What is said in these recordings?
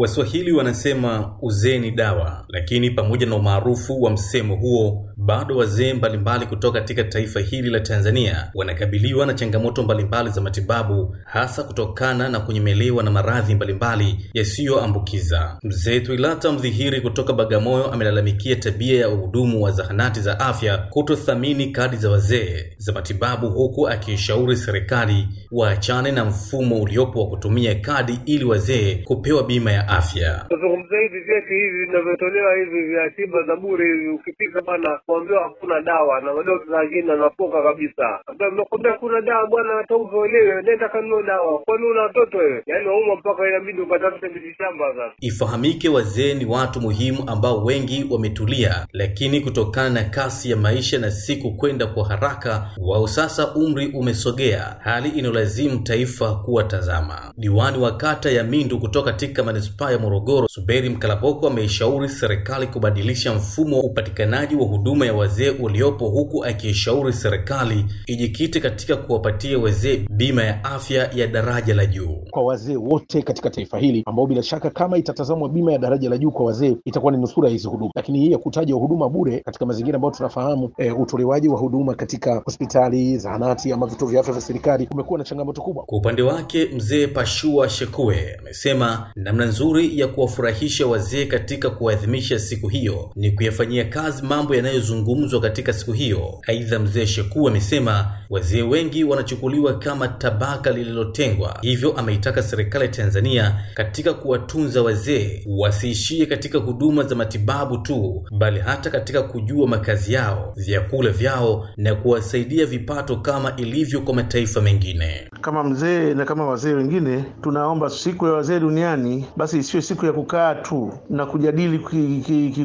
Waswahili wanasema uzee ni dawa, lakini pamoja na umaarufu wa msemo huo, bado wazee mbalimbali kutoka katika taifa hili la Tanzania wanakabiliwa na changamoto mbalimbali za matibabu, hasa kutokana na kunyemelewa na maradhi mbalimbali yasiyoambukiza. Mzee Twilata Mdhihiri kutoka Bagamoyo amelalamikia tabia ya wahudumu wa zahanati za afya kutothamini kadi za wazee za matibabu, huku akiishauri serikali waachane na mfumo uliopo wa kutumia kadi ili wazee kupewa bima ya afya. Tuzungumzia hivi vyeti hivi vinavyotolewa hivi vya tiba za bure hivi, ukifika bana kuambiwa hakuna dawa na madokta za jina napoka kabisa, nakwambia kuna dawa bwana, hata uvoelewe, nenda kanunue dawa. Kwani una watoto wewe? Yaani wauma mpaka inabidi ukatafute miti shamba. Sasa Ifahamike, wazee ni watu muhimu ambao wengi wametulia, lakini kutokana na kasi ya maisha na siku kwenda kwa haraka, wao sasa umri umesogea, hali inayolazimu taifa kuwatazama. Diwani wa kata ya Mindu kutoka katika manispaa ya Morogoro, Suberi Mkalaboko, ameishauri serikali kubadilisha mfumo wa upatikanaji wa huduma ya wazee uliopo, huku akiishauri serikali ijikite katika kuwapatia wazee bima ya afya ya daraja la juu. kwa wazee wote katika taifa hili, ambao bila shaka kama itatazamwa bima ya daraja la juu kwa wazee itakuwa ni nusura ya hizi huduma. Lakini hii ya kutaja huduma bure katika mazingira ambayo tunafahamu e, utolewaji wa huduma katika hospitali, zahanati ama vituo vya afya vya serikali umekuwa na changamoto kubwa. Kwa upande wake mzee Pashua Shekue amesema namna nzuri ya kuwafurahisha wazee katika kuadhimisha siku hiyo ni kuyafanyia kazi mambo yanayozungumzwa katika siku hiyo. Aidha, mzee Shekue amesema wazee wengi wanachukuliwa kama tabaka lililotengwa, hivyo ameitaka serikali ya Tanzania katika kuwatunza wazee wasiishie katika huduma za matibabu tu, bali hata katika kujua makazi yao, vyakula vyao na kuwasaidia vipato kama ilivyo kwa mataifa mengine. Kama mzee na kama wazee wengine, tunaomba siku ya wazee duniani basi isiwe siku ya kukaa tu na kujadili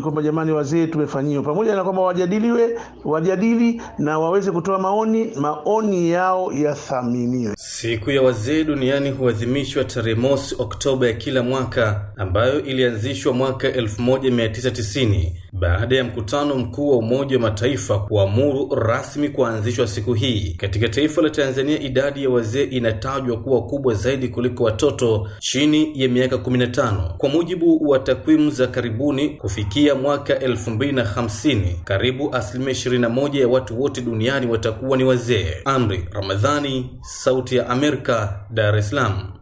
kwamba jamani, wazee tumefanyiwa, pamoja na kwamba wajadiliwe, wajadili na waweze kutoa maoni, maoni yao yathaminiwe. Siku ya wazee duniani huadhimishwa tarehe mosi Oktoba ya kila mwaka, ambayo ilianzishwa mwaka 1990 baada ya mkutano mkuu wa Umoja wa Mataifa kuamuru rasmi kuanzishwa siku hii. Katika taifa la Tanzania, idadi ya wazee inatajwa kuwa kubwa zaidi kuliko watoto chini ya miaka 15. Kwa mujibu wa takwimu za karibuni, kufikia mwaka 2050 karibu asilimia 21 ya watu wote duniani watakuwa ni wazee. Amri Ramadhani, Sauti ya iyo amiirka daar islaam